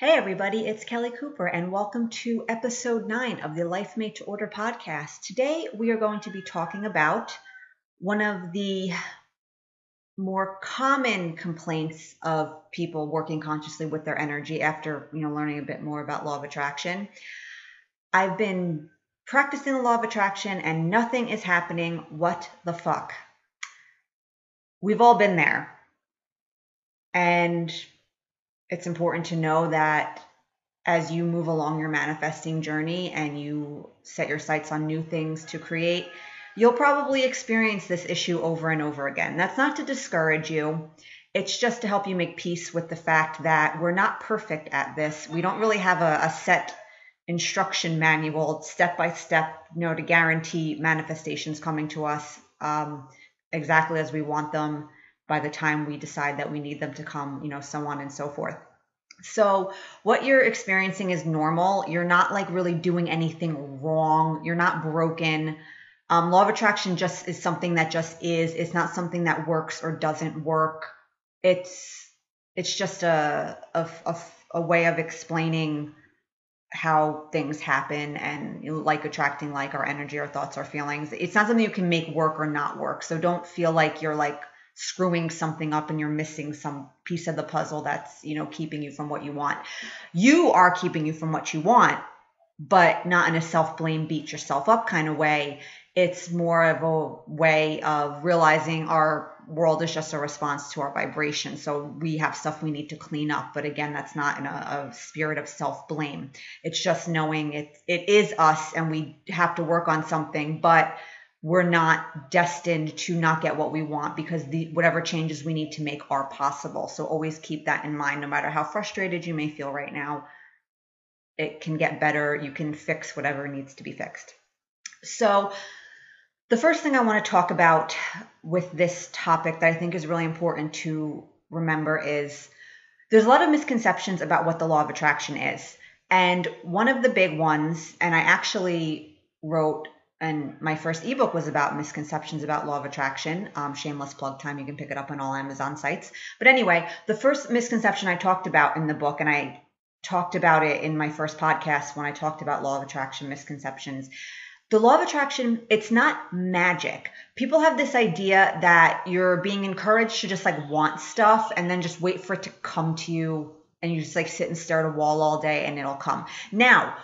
Hey, everybody, it's Kelly Cooper, and welcome to episode nine of the Life Made to Order podcast. Today, we are going to be talking about one of the more common complaints of people working consciously with their energy after you know learning a bit more about law of attraction. I've been practicing the law of attraction and nothing is happening. What the fuck? We've all been there. And it's important to know that as you move along your manifesting journey and you set your sights on new things to create, you'll probably experience this issue over and over again. That's not to discourage you. It's just to help you make peace with the fact that we're not perfect at this. We don't really have a, a set instruction manual, step by step, you know, to guarantee manifestations coming to us um, exactly as we want them by the time we decide that we need them to come, you know, so on and so forth. So, what you're experiencing is normal. You're not like really doing anything wrong. You're not broken. Um, law of attraction just is something that just is. It's not something that works or doesn't work. It's it's just a a, a, a way of explaining how things happen and like attracting like our energy, our thoughts, our feelings. It's not something you can make work or not work. So don't feel like you're like screwing something up and you're missing some piece of the puzzle that's, you know, keeping you from what you want. You are keeping you from what you want, but not in a self-blame beat yourself up kind of way. It's more of a way of realizing our world is just a response to our vibration. So we have stuff we need to clean up. But again, that's not in a, a spirit of self blame. It's just knowing it, it is us and we have to work on something. But we're not destined to not get what we want because the whatever changes we need to make are possible. So always keep that in mind no matter how frustrated you may feel right now. It can get better. You can fix whatever needs to be fixed. So the first thing I want to talk about with this topic that I think is really important to remember is there's a lot of misconceptions about what the law of attraction is. And one of the big ones, and I actually wrote and my first ebook was about misconceptions about law of attraction. Um, shameless plug time. You can pick it up on all Amazon sites. But anyway, the first misconception I talked about in the book, and I talked about it in my first podcast when I talked about law of attraction misconceptions. The law of attraction, it's not magic. People have this idea that you're being encouraged to just like want stuff and then just wait for it to come to you and you just like sit and stare at a wall all day and it'll come. Now,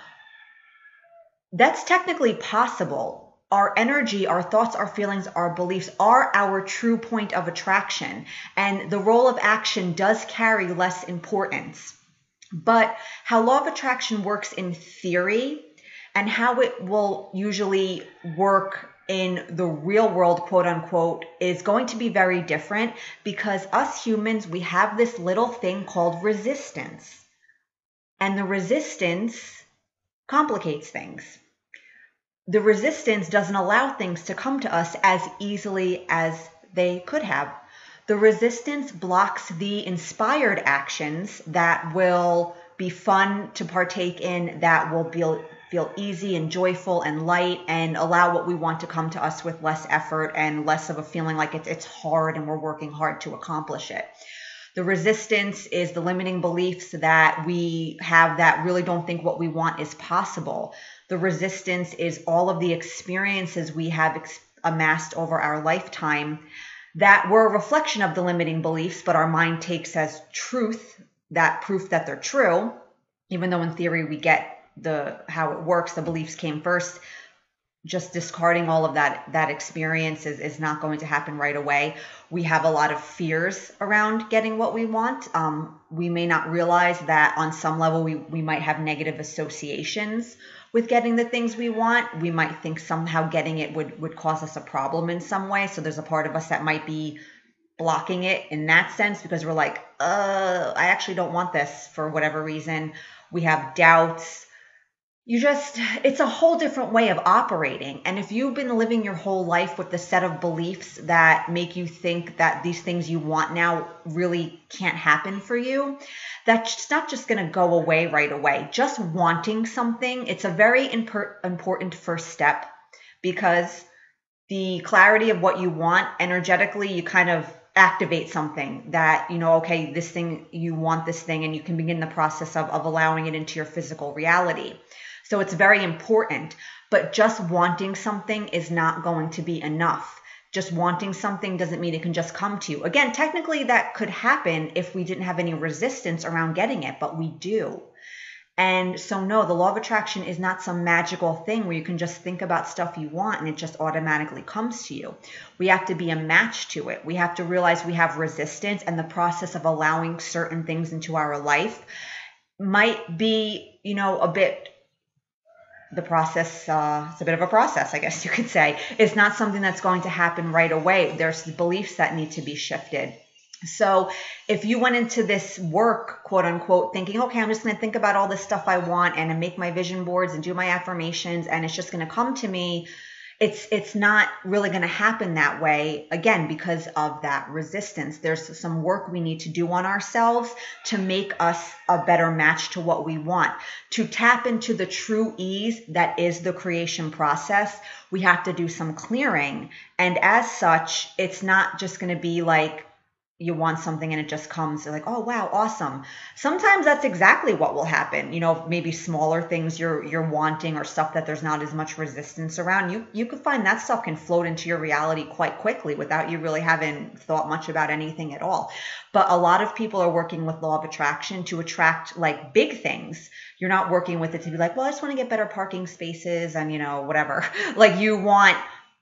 that's technically possible. Our energy, our thoughts, our feelings, our beliefs are our true point of attraction. And the role of action does carry less importance. But how law of attraction works in theory and how it will usually work in the real world, quote unquote, is going to be very different because us humans, we have this little thing called resistance. And the resistance complicates things. The resistance doesn't allow things to come to us as easily as they could have. The resistance blocks the inspired actions that will be fun to partake in, that will be, feel easy and joyful and light and allow what we want to come to us with less effort and less of a feeling like it's, it's hard and we're working hard to accomplish it. The resistance is the limiting beliefs that we have that really don't think what we want is possible. The resistance is all of the experiences we have ex- amassed over our lifetime that were a reflection of the limiting beliefs, but our mind takes as truth that proof that they're true, even though in theory we get the how it works, the beliefs came first just discarding all of that that experience is, is not going to happen right away. We have a lot of fears around getting what we want. Um, we may not realize that on some level we, we might have negative associations with getting the things we want. We might think somehow getting it would would cause us a problem in some way. So there's a part of us that might be blocking it in that sense because we're like uh i actually don't want this for whatever reason. We have doubts you just it's a whole different way of operating. And if you've been living your whole life with the set of beliefs that make you think that these things you want now really can't happen for you that's not just going to go away right away. Just wanting something it's a very important first step because the clarity of what you want energetically you kind of activate something that you know okay this thing you want this thing and you can begin the process of, of allowing it into your physical reality so it's very important but just wanting something is not going to be enough just wanting something doesn't mean it can just come to you again technically that could happen if we didn't have any resistance around getting it but we do and so, no, the law of attraction is not some magical thing where you can just think about stuff you want and it just automatically comes to you. We have to be a match to it. We have to realize we have resistance, and the process of allowing certain things into our life might be, you know, a bit. The process, uh, it's a bit of a process, I guess you could say. It's not something that's going to happen right away. There's beliefs that need to be shifted so if you went into this work, quote unquote, thinking, okay, I'm just going to think about all this stuff I want and make my vision boards and do my affirmations and it's just going to come to me, it's it's not really going to happen that way again because of that resistance. There's some work we need to do on ourselves to make us a better match to what we want. To tap into the true ease that is the creation process, we have to do some clearing. And as such, it's not just going to be like you want something and it just comes you're like oh wow awesome. Sometimes that's exactly what will happen. You know maybe smaller things you're you're wanting or stuff that there's not as much resistance around you you could find that stuff can float into your reality quite quickly without you really having thought much about anything at all. But a lot of people are working with law of attraction to attract like big things. You're not working with it to be like well i just want to get better parking spaces and you know whatever. Like you want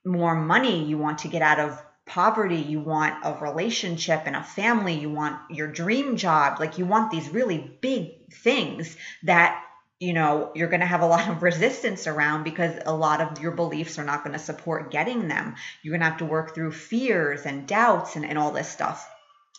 more money. You want to get out of poverty, you want a relationship and a family, you want your dream job, like you want these really big things that you know you're going to have a lot of resistance around because a lot of your beliefs are not going to support getting them. You're going to have to work through fears and doubts and, and all this stuff.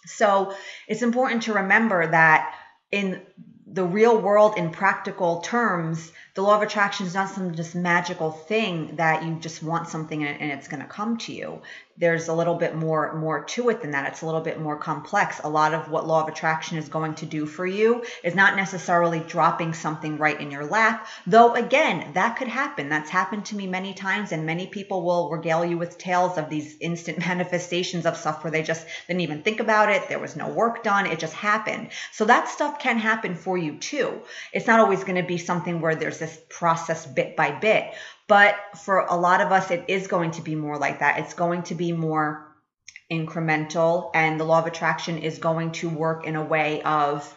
So it's important to remember that in the real world in practical terms the law of attraction is not some just magical thing that you just want something and it's going to come to you there's a little bit more more to it than that. It's a little bit more complex. A lot of what law of attraction is going to do for you is not necessarily dropping something right in your lap though again that could happen. That's happened to me many times and many people will regale you with tales of these instant manifestations of stuff where they just didn't even think about it. There was no work done. It just happened. So that stuff can happen for you too. It's not always going to be something where there's this process bit by bit but for a lot of us, it is going to be more like that. It's going to be more incremental, and the law of attraction is going to work in a way of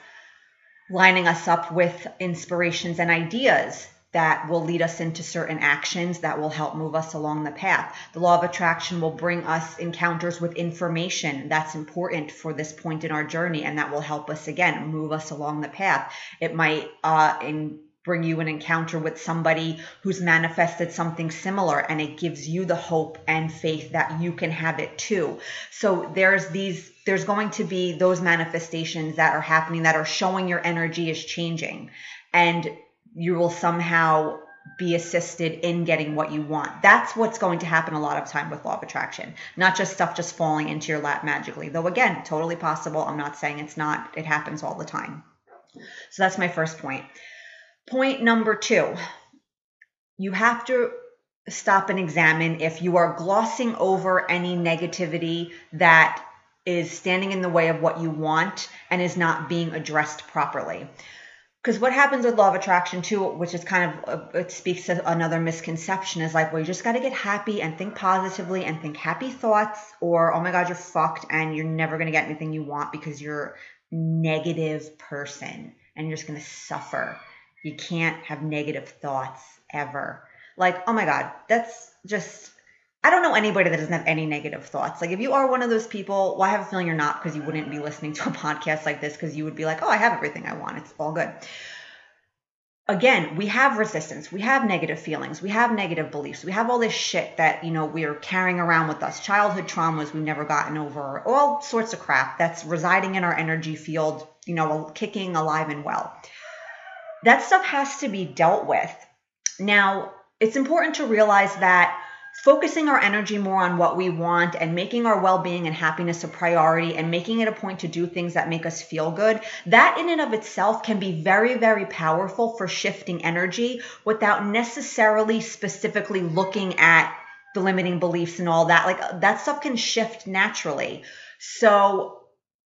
lining us up with inspirations and ideas that will lead us into certain actions that will help move us along the path. The law of attraction will bring us encounters with information that's important for this point in our journey, and that will help us again move us along the path. It might uh, in bring you an encounter with somebody who's manifested something similar and it gives you the hope and faith that you can have it too. So there's these there's going to be those manifestations that are happening that are showing your energy is changing and you will somehow be assisted in getting what you want. That's what's going to happen a lot of time with law of attraction, not just stuff just falling into your lap magically. Though again, totally possible. I'm not saying it's not. It happens all the time. So that's my first point. Point number two you have to stop and examine if you are glossing over any negativity that is standing in the way of what you want and is not being addressed properly. Because what happens with law of attraction too, which is kind of uh, it speaks to another misconception, is like, well, you just got to get happy and think positively and think happy thoughts, or oh my God, you're fucked and you're never gonna get anything you want because you're a negative person and you're just gonna suffer. You can't have negative thoughts ever. Like, oh my God, that's just, I don't know anybody that doesn't have any negative thoughts. Like, if you are one of those people, well, I have a feeling you're not because you wouldn't be listening to a podcast like this because you would be like, oh, I have everything I want. It's all good. Again, we have resistance. We have negative feelings. We have negative beliefs. We have all this shit that, you know, we're carrying around with us. Childhood traumas we've never gotten over. All sorts of crap that's residing in our energy field, you know, kicking alive and well that stuff has to be dealt with. Now, it's important to realize that focusing our energy more on what we want and making our well-being and happiness a priority and making it a point to do things that make us feel good that in and of itself can be very very powerful for shifting energy without necessarily specifically looking at the limiting beliefs and all that like that stuff can shift naturally So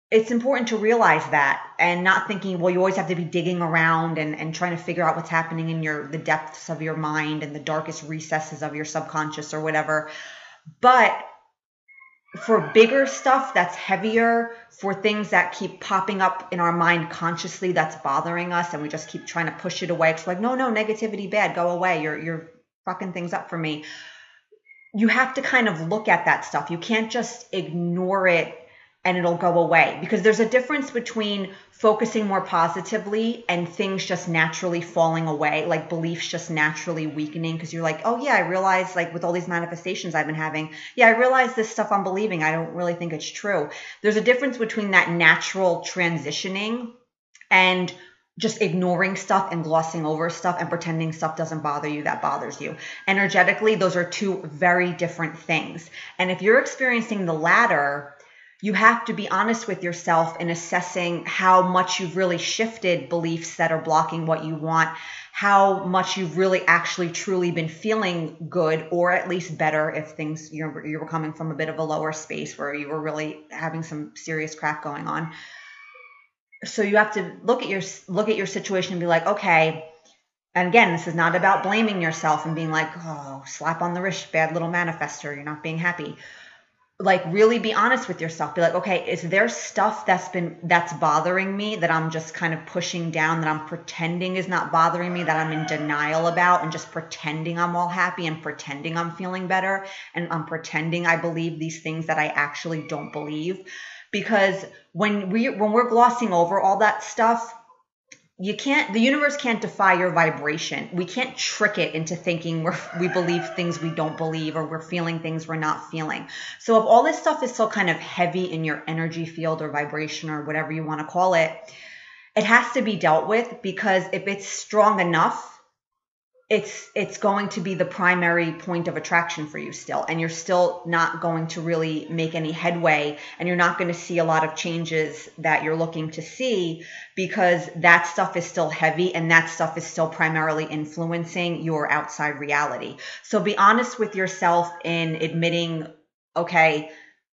it's important to realize that and not thinking, well, you always have to be digging around and, and trying to figure out what's happening in your the depths of your mind and the darkest recesses of your subconscious or whatever. But for bigger stuff that's heavier, for things that keep popping up in our mind consciously that's bothering us, and we just keep trying to push it away. It's like, no, no, negativity bad, go away. You're you're fucking things up for me. You have to kind of look at that stuff. You can't just ignore it and it'll go away because there's a difference between focusing more positively and things just naturally falling away, like beliefs just naturally weakening because you're like, oh yeah, I realize like with all these manifestations I've been having, yeah, I realize this stuff I'm believing. I don't really think it's true. There's a difference between that natural transitioning and just ignoring stuff and glossing over stuff and pretending stuff doesn't bother you that bothers you. Energetically, those are two very different things. And if you're experiencing the latter, you have to be honest with yourself in assessing how much you've really shifted beliefs that are blocking what you want, how much you've really actually truly been feeling good or at least better if things you know, you were coming from a bit of a lower space where you were really having some serious crap going on. So you have to look at your look at your situation and be like, okay, and again, this is not about blaming yourself and being like, oh, slap on the wrist, bad little manifester, you're not being happy like really be honest with yourself. Be like okay is there stuff that's been that's bothering me that i'm just kind of pushing down that i'm pretending is not bothering me that i'm in denial about and just pretending i'm all happy and pretending i'm feeling better and i'm pretending i believe these things that i actually don't believe? Because when we when we're glossing over all that stuff you can't the universe can't defy your vibration. We can't trick it into thinking we're, we believe things we don't believe or we're feeling things we're not feeling. So if all this stuff is still kind of heavy in your energy field or vibration or whatever you want to call it it has to be dealt with because if it's strong enough it's it's going to be the primary point of attraction for you still and you're still not going to really make any headway and you're not going to see a lot of changes that you're looking to see because that stuff is still heavy and that stuff is still primarily influencing your outside reality so be honest with yourself in admitting okay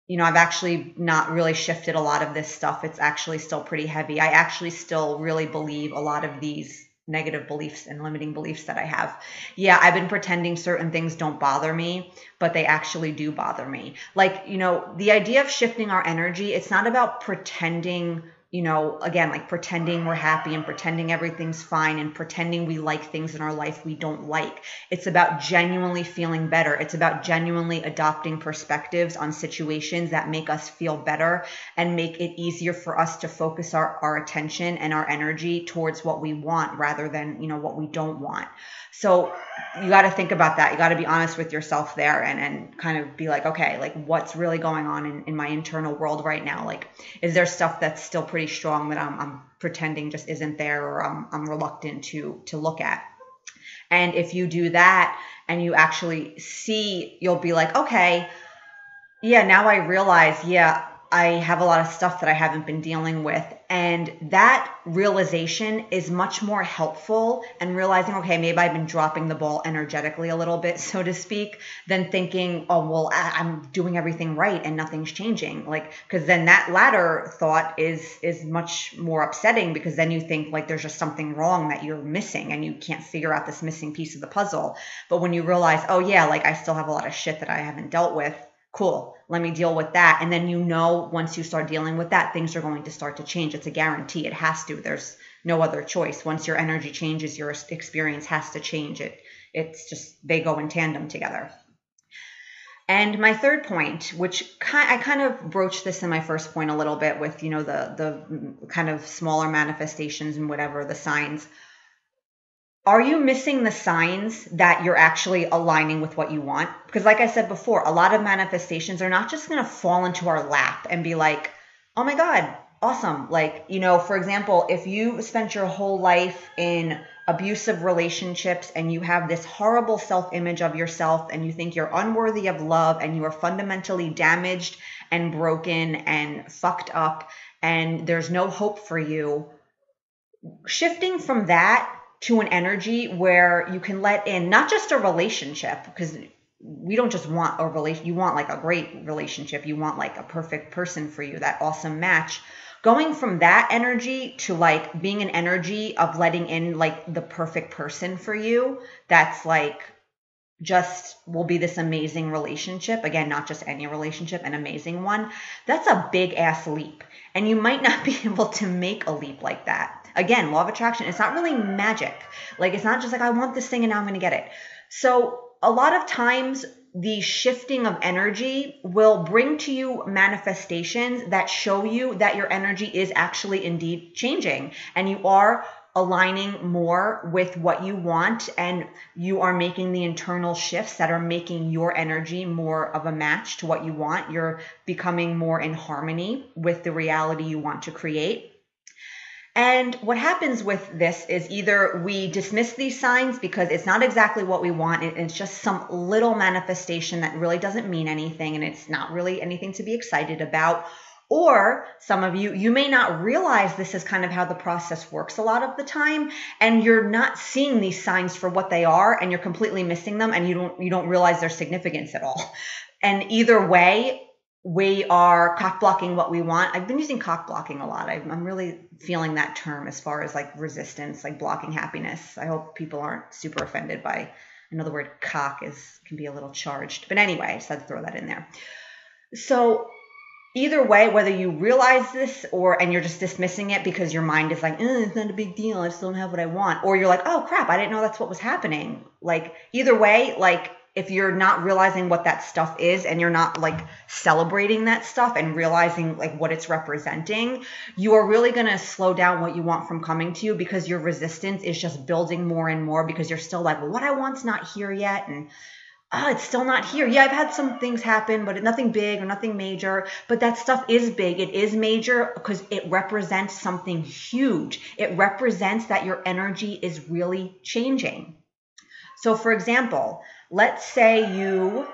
you know, I've actually not really shifted a lot of this stuff. It's actually still pretty heavy. I actually still really believe a lot of these negative beliefs and limiting beliefs that I have. Yeah, I've been pretending certain things don't bother me, but they actually do bother me. Like, you know, the idea of shifting our energy, it's not about pretending you know, again, like pretending we're happy and pretending everything's fine and pretending we like things in our life we don't like. It's about genuinely feeling better. It's about genuinely adopting perspectives on situations that make us feel better and make it easier for us to focus our, our attention and our energy towards what we want rather than, you know, what we don't want. So you got to think about that. You got to be honest with yourself there and, and kind of be like, okay, like what's really going on in, in my internal world right now? Like, is there stuff that's still pretty strong that I'm, I'm pretending just isn't there or I'm, I'm reluctant to, to look at? And if you do that and you actually see, you'll be like, okay, yeah, now I realize, yeah, I have a lot of stuff that I haven't been dealing with. And that realization is much more helpful and realizing, okay, maybe I've been dropping the ball energetically a little bit, so to speak, than thinking, oh, well, I'm doing everything right and nothing's changing. Like, because then that latter thought is is much more upsetting because then you think like there's just something wrong that you're missing and you can't figure out this missing piece of the puzzle. But when you realize, oh yeah, like I still have a lot of shit that I haven't dealt with, cool let me deal with that. And then you know once you start dealing with that things are going to start to change. It's a guarantee. It has to. There's no other choice. Once your energy changes your experience has to change. It it's just they go in tandem together. And my third point which i kind of broached this in my first point a little bit with you know the the kind of smaller manifestations and whatever the signs are you missing the signs that you're actually aligning with what you want? Because, like I said before, a lot of manifestations are not just going to fall into our lap and be like, oh my God, awesome. Like, you know, for example, if you spent your whole life in abusive relationships and you have this horrible self image of yourself and you think you're unworthy of love and you are fundamentally damaged and broken and fucked up and there's no hope for you, shifting from that to an energy where you can let in not just a relationship because we don't just want a relation you want like a great relationship. You want like a perfect person for you that awesome match. Going from that energy to like being an energy of letting in like the perfect person for you that's like just will be this amazing relationship. Again not just any relationship an amazing one. That's a big ass leap. And you might not be able to make a leap like that. Again law of attraction it's not really magic. Like it's not just like i want this thing and now i'm going to get it. So a lot of times the shifting of energy will bring to you manifestations that show you that your energy is actually indeed changing. And you are aligning more with what you want and you are making the internal shifts that are making your energy more of a match to what you want. You're becoming more in harmony with the reality you want to create. And what happens with this is either we dismiss these signs because it's not exactly what we want, and it's just some little manifestation that really doesn't mean anything and it's not really anything to be excited about. Or some of you, you may not realize this is kind of how the process works a lot of the time, and you're not seeing these signs for what they are, and you're completely missing them, and you don't you don't realize their significance at all. And either way, we are cock blocking what we want. I've been using cock blocking a lot. I'm really feeling that term as far as like resistance, like blocking happiness. I hope people aren't super offended by. I know the word cock is can be a little charged, but anyway, I just had to throw that in there. So either way, whether you realize this or and you're just dismissing it because your mind is like, eh, it's not a big deal. I just don't have what I want, or you're like, oh crap, I didn't know that's what was happening. Like either way, like if you're not realizing what that stuff is and you're not like celebrating that stuff and realizing like what it's representing, you are really going to slow down what you want from coming to you because your resistance is just building more and more because you're still like, well, what I want's not here yet. And oh, it's still not here. Yeah, I've had some things happen, but nothing big or nothing major. But that stuff is big. It is major because it represents something huge. It represents that your energy is really changing. So, for example, let's say you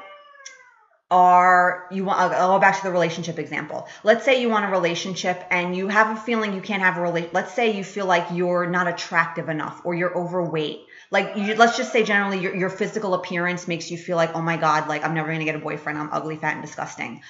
are you want I'll go back to the relationship example. Let's say you want a relationship and you have a feeling you can't have a relate. Let's say you feel like you're not attractive enough or you're overweight. Like you, let's just say generally your, your physical appearance makes you feel like oh my god like I'm never gonna get a boyfriend. I'm ugly, fat, and disgusting.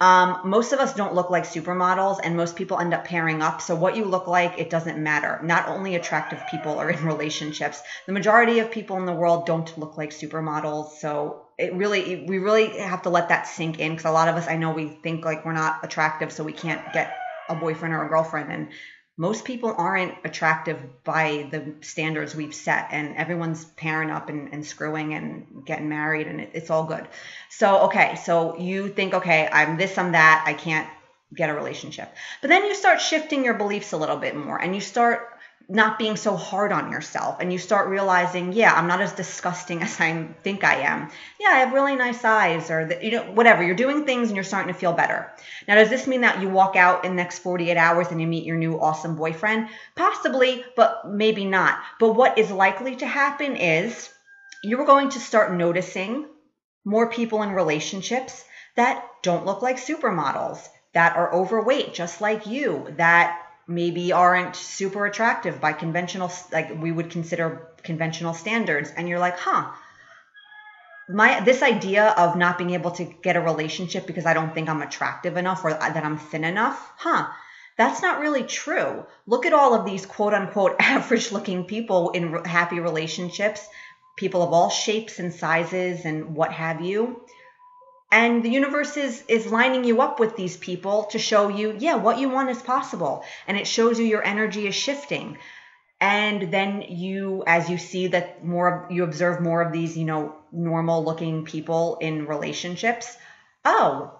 Um, most of us don't look like supermodels, and most people end up pairing up. So, what you look like, it doesn't matter. Not only attractive people are in relationships, the majority of people in the world don't look like supermodels. So, it really, we really have to let that sink in because a lot of us, I know we think like we're not attractive, so we can't get a boyfriend or a girlfriend. And most people aren't attractive by the standards we've set and everyone's pairing up and, and screwing and getting married and it, it's all good. So okay so you think okay i'm this i'm that i can't get a relationship. But then you start shifting your beliefs a little bit more and you start not being so hard on yourself and you start realizing yeah i'm not as disgusting as i think i am. Yeah i have really nice eyes or the, you know whatever. You're doing things and you're starting to feel better. Now does this mean that you walk out in the next 48 hours and you meet your new awesome boyfriend? Possibly but maybe not. But what is likely to happen is you're going to start noticing more people in relationships that don't look like supermodels that are overweight just like you that maybe aren't super attractive by conventional like we would consider conventional standards. And you're like huh my this idea of not being able to get a relationship because I don't think I'm attractive enough or that I'm thin enough huh that's not really true. Look at all of these quote unquote average looking people in happy relationships people of all shapes and sizes and what have you and the universe is is lining you up with these people to show you yeah what you want is possible. And it shows you your energy is shifting. And then you as you see that more you observe more of these you know normal looking people in relationships oh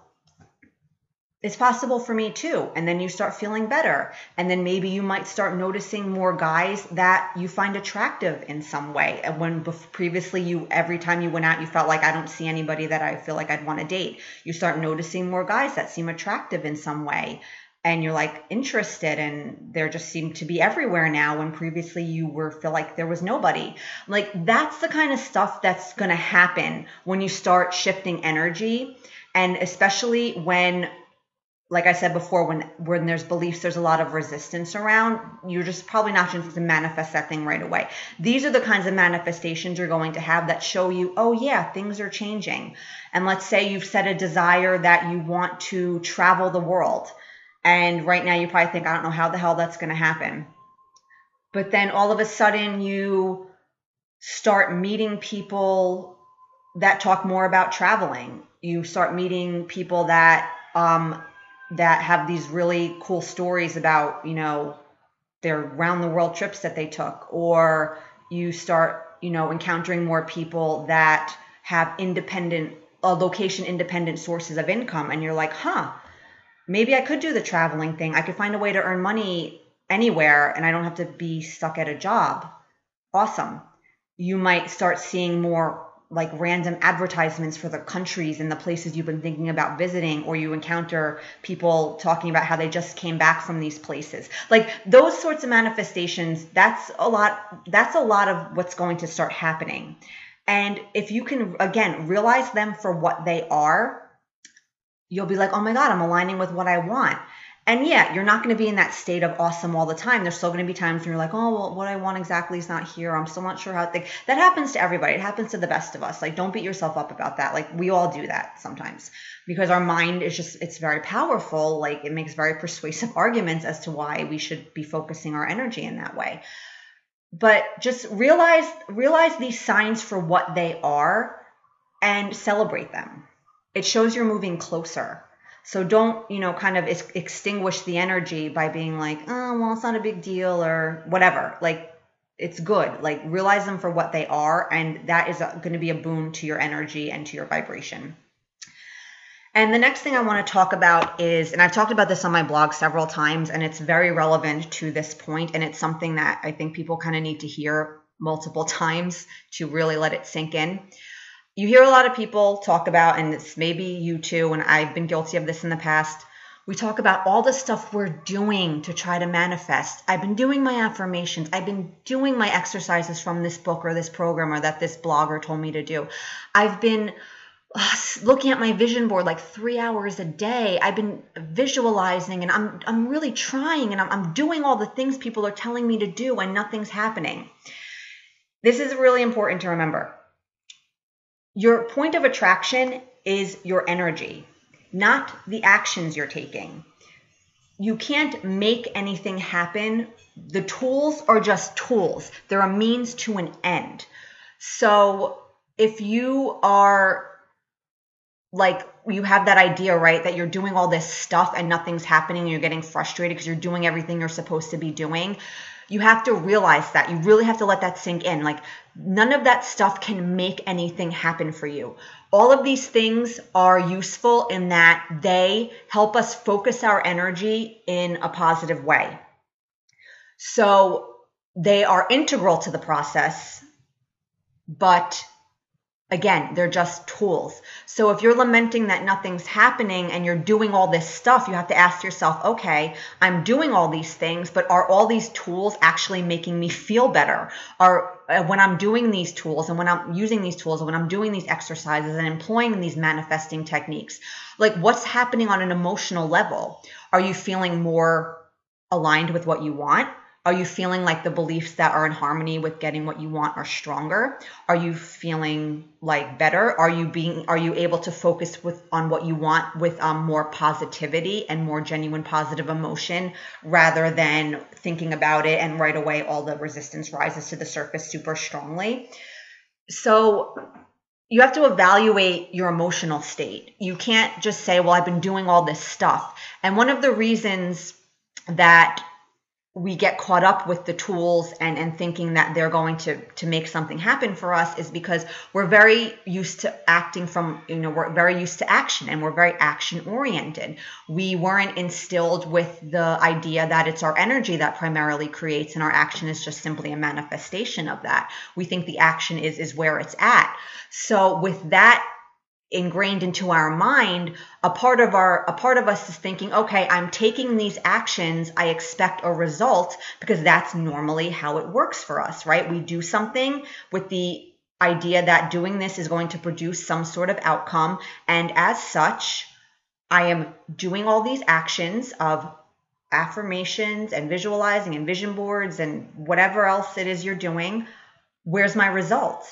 it's possible for me too. And then you start feeling better. And then maybe you might start noticing more guys that you find attractive in some way. And when previously you, every time you went out, you felt like I don't see anybody that I feel like I'd want to date. You start noticing more guys that seem attractive in some way. And you're like interested and there just seem to be everywhere now when previously you were feel like there was nobody. Like that's the kind of stuff that's to happen when you start shifting energy and especially when like I said before, when when there's beliefs, there's a lot of resistance around. You're just probably not just to manifest that thing right away. These are the kinds of manifestations you're going to have that show you, oh yeah, things are changing. And let's say you've set a desire that you want to travel the world, and right now you probably think, I don't know how the hell that's going to happen. But then all of a sudden you start meeting people that talk more about traveling. You start meeting people that um, that have these really cool stories about, you know, their round the world trips that they took, or you start, you know, encountering more people that have independent, uh, location independent sources of income, and you're like, huh, maybe I could do the traveling thing. I could find a way to earn money anywhere, and I don't have to be stuck at a job. Awesome. You might start seeing more like random advertisements for the countries and the places you've been thinking about visiting or you encounter people talking about how they just came back from these places. Like those sorts of manifestations that's a lot that's a lot of what's going to start happening. And if you can again realize them for what they are you'll be like oh my god i'm aligning with what i want and yeah, you're not going to be in that state of awesome all the time. There's still going to be times when you're like, oh, well, what I want exactly is not here. I'm still not sure how to think. That happens to everybody. It happens to the best of us. Like, don't beat yourself up about that. Like, we all do that sometimes because our mind is just, it's very powerful. Like, it makes very persuasive arguments as to why we should be focusing our energy in that way. But just realize, realize these signs for what they are and celebrate them. It shows you're moving closer so don't, you know, kind of extinguish the energy by being like, oh, well, it's not a big deal or whatever. Like, it's good. Like, realize them for what they are. And that is going to be a boon to your energy and to your vibration. And the next thing I want to talk about is, and I've talked about this on my blog several times, and it's very relevant to this point, and it's something that I think people kind of need to hear multiple times to really let it sink in you hear a lot of people talk about, and it's maybe you too, and I've been guilty of this in the past. We talk about all the stuff we're doing to try to manifest. I've been doing my affirmations. I've been doing my exercises from this book or this program or that this blogger told me to do. I've been uh, looking at my vision board like three hours a day. I've been visualizing and I'm, I'm really trying and I'm, I'm doing all the things people are telling me to do and nothing's happening. This is really important to remember your point of attraction is your energy, not the actions you're taking. You can't make anything happen. The tools are just tools, they're a means to an end. So if you are like you have that idea right that you're doing all this stuff and nothing's happening and you're getting frustrated because you're doing everything you're supposed to be doing you have to realize that. You really have to let that sink in. Like, none of that stuff can make anything happen for you. All of these things are useful in that they help us focus our energy in a positive way. So, they are integral to the process, but Again, they're just tools. So if you're lamenting that nothing's happening and you're doing all this stuff, you have to ask yourself, okay, I'm doing all these things, but are all these tools actually making me feel better? Are uh, when I'm doing these tools and when I'm using these tools and when I'm doing these exercises and employing these manifesting techniques, like what's happening on an emotional level? Are you feeling more aligned with what you want? Are you feeling like the beliefs that are in harmony with getting what you want are stronger? Are you feeling like better? Are you being are you able to focus with on what you want with um, more positivity and more genuine positive emotion rather than thinking about it and right away all the resistance rises to the surface super strongly? So you have to evaluate your emotional state. You can't just say, "Well, I've been doing all this stuff." And one of the reasons that we get caught up with the tools and, and thinking that they're going to to make something happen for us is because we're very used to acting from you know we're very used to action and we're very action oriented. We weren't instilled with the idea that it's our energy that primarily creates and our action is just simply a manifestation of that. We think the action is is where it's at. So with that ingrained into our mind a part of our a part of us is thinking okay i'm taking these actions i expect a result because that's normally how it works for us right we do something with the idea that doing this is going to produce some sort of outcome and as such I am doing all these actions of affirmations and visualizing and vision boards and whatever else it is you're doing. Where's my result?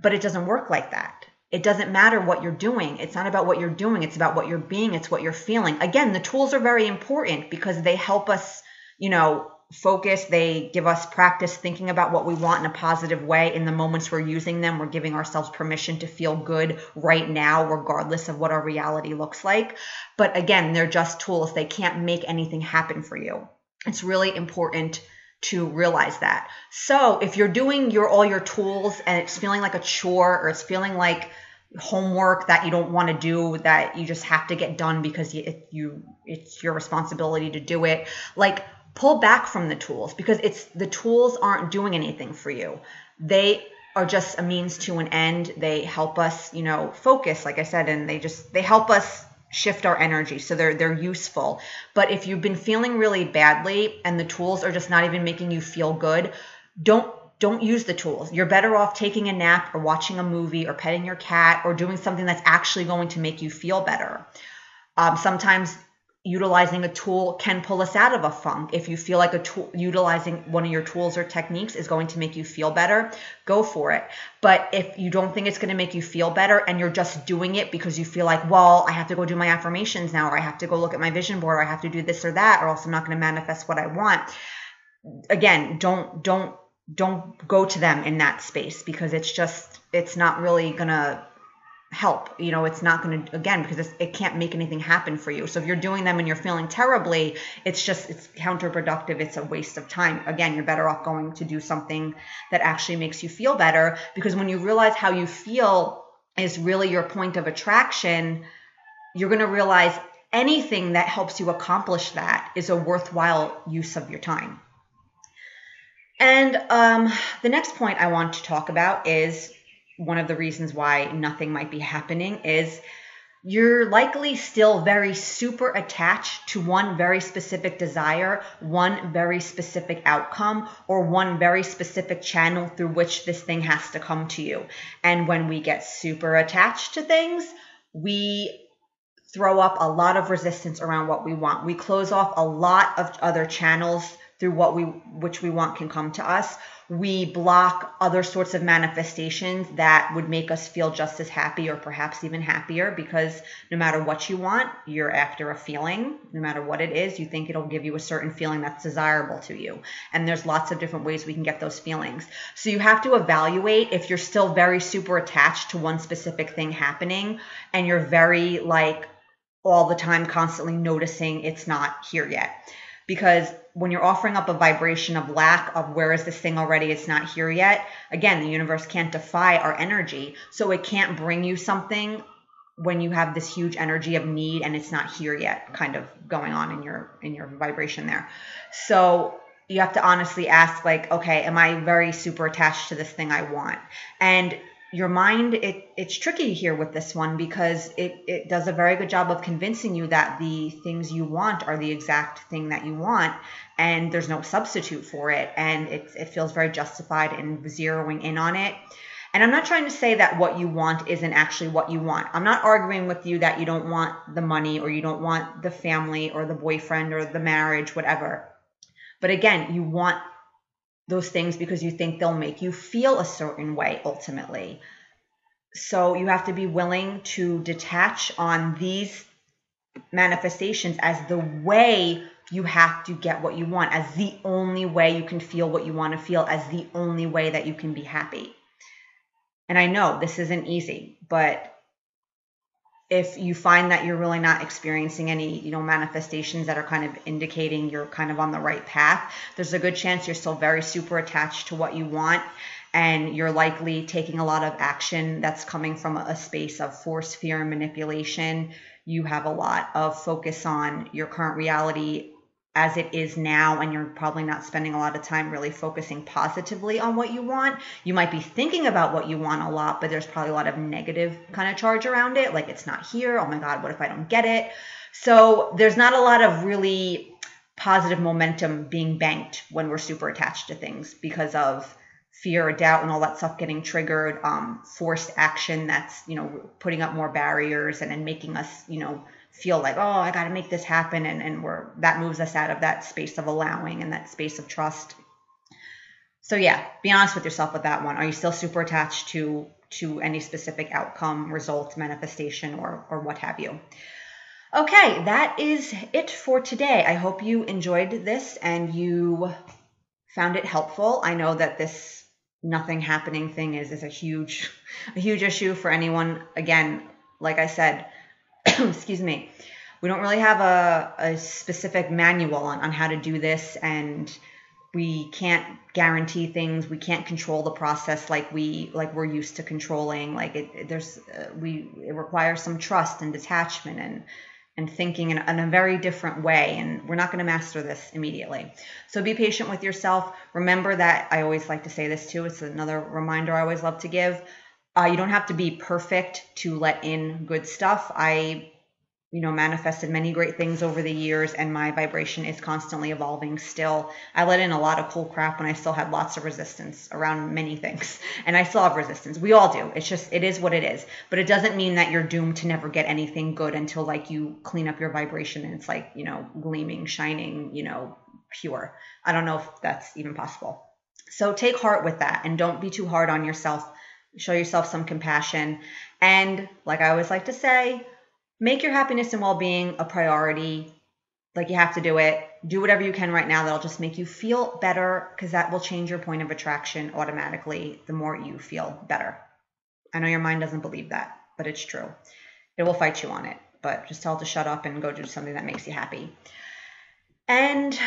But it doesn't work like that. It doesn't matter what you're doing. It's not about what you're doing. It's about what you're being. It's what you're feeling. Again, the tools are very important because they help us, you know, focus. They give us practice thinking about what we want in a positive way. In the moments we're using them, we're giving ourselves permission to feel good right now, regardless of what our reality looks like. But again, they're just tools. They can't make anything happen for you. It's really important to realize that. So if you're doing your all your tools and it's feeling like a chore or it's feeling like homework that you don't want to do that you just have to get done because you, it, you it's your responsibility to do it like pull back from the tools because it's the tools aren't doing anything for you they are just a means to an end they help us you know focus like i said and they just they help us shift our energy so they're they're useful. But if you've been feeling really badly and the tools are just not even making you feel good don't don't use the tools. You're better off taking a nap or watching a movie or petting your cat or doing something that's actually going to make you feel better. Um, sometimes utilizing a tool can pull us out of a funk. If you feel like a tool, utilizing one of your tools or techniques is going to make you feel better, go for it. But if you don't think it's going to make you feel better and you're just doing it because you feel like, well, I have to go do my affirmations now, or I have to go look at my vision board, or I have to do this or that, or else I'm not going to manifest what I want. Again, don't don't don't go to them in that space because it's just it's not really going to help you know it's not going to again because it can't make anything happen for you. So if you're doing them and you're feeling terribly it's just it's counterproductive it's a waste of time. Again you're better off going to do something that actually makes you feel better because when you realize how you feel is really your point of attraction you're going to realize anything that helps you accomplish that is a worthwhile use of your time. And um, the next point i want to talk about is one of the reasons why nothing might be happening is you're likely still very super attached to one very specific desire, one very specific outcome, or one very specific channel through which this thing has to come to you. And when we get super attached to things, we throw up a lot of resistance around what we want. We close off a lot of other channels through what we which we want can come to us we block other sorts of manifestations that would make us feel just as happy or perhaps even happier because no matter what you want, you're after a feeling. No matter what it is, you think it'll give you a certain feeling that's desirable to you. And there's lots of different ways we can get those feelings. So you have to evaluate if you're still very super attached to one specific thing happening and you're very like all the time constantly noticing it's not here yet because when you're offering up a vibration of lack of where is this thing already? It's not here yet again the universe can't defy our energy. So it can't bring you something when you have this huge energy of need and it's not here yet kind of going on in your in your vibration there. So you have to honestly ask like okay am i very super attached to this thing i want? And your mind it, it's tricky here with this one because it, it does a very good job of convincing you that the things you want are the exact thing that you want and there's no substitute for it and it, it feels very justified in zeroing in on it. And i'm not trying to say that what you want isn't actually what you want. I'm not arguing with you that you don't want the money or you don't want the family or the boyfriend or the marriage whatever. But again you want those things because you think they'll make you feel a certain way ultimately. So you have to be willing to detach on these manifestations as the way you have to get what you want, as the only way you can feel what you want to feel, as the only way that you can be happy. And I know this isn't easy, but if you find that you're really not experiencing any you know manifestations that are kind of indicating you're kind of on the right path there's a good chance you're still very super attached to what you want and you're likely taking a lot of action that's coming from a space of force fear and manipulation. You have a lot of focus on your current reality as it is now and you're probably not spending a lot of time really focusing positively on what you want. You might be thinking about what you want a lot, but there's probably a lot of negative kind of charge around it like it's not here. Oh my god, what if I don't get it? So there's not a lot of really positive momentum being banked when we're super attached to things because of fear or doubt and all that stuff getting triggered, um, forced action that's, you know, putting up more barriers and, and making us, you know, feel like, oh, I got to make this happen. And, and we're, that moves us out of that space of allowing and that space of trust. So yeah, be honest with yourself with that one. Are you still super attached to to any specific outcome, result, manifestation, or or what have you? Okay, that is it for today. I hope you enjoyed this and you found it helpful. I know that this nothing happening thing is is a huge a huge issue for anyone. Again, like I said, excuse me, we don't really have a, a specific manual on, on how to do this and we can't guarantee things. We can't control the process like we like we're used to controlling. Like it, it there's uh, we it requires some trust and detachment and and thinking in, in a very different way and we're not going to master this immediately. So be patient with yourself. Remember that i always like to say this too it's another reminder i always love to give uh, you don't have to be perfect to let in good stuff i you know, manifested many great things over the years, and my vibration is constantly evolving still. I let in a lot of cool crap when I still had lots of resistance around many things, and I still have resistance. We all do. It's just, it is what it is. But it doesn't mean that you're doomed to never get anything good until like you clean up your vibration and it's like, you know, gleaming, shining, you know, pure. I don't know if that's even possible. So take heart with that and don't be too hard on yourself. Show yourself some compassion. And like I always like to say, make your happiness and well-being a priority. Like you have to do it. Do whatever you can right now that'll just make you feel better because that will change your point of attraction automatically the more you feel better. I know your mind doesn't believe that but it's true. It will fight you on it but just tell it to shut up and go do something that makes you happy. And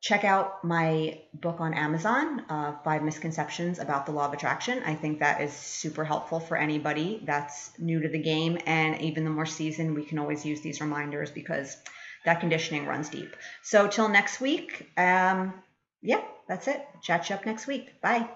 check out my book on Amazon, uh, Five Misconceptions About the Law of Attraction. I think that is super helpful for anybody that's new to the game. And even the more seasoned, we can always use these reminders because that conditioning runs deep. So, till next week, um, yeah, that's it. Chat you up next week. Bye.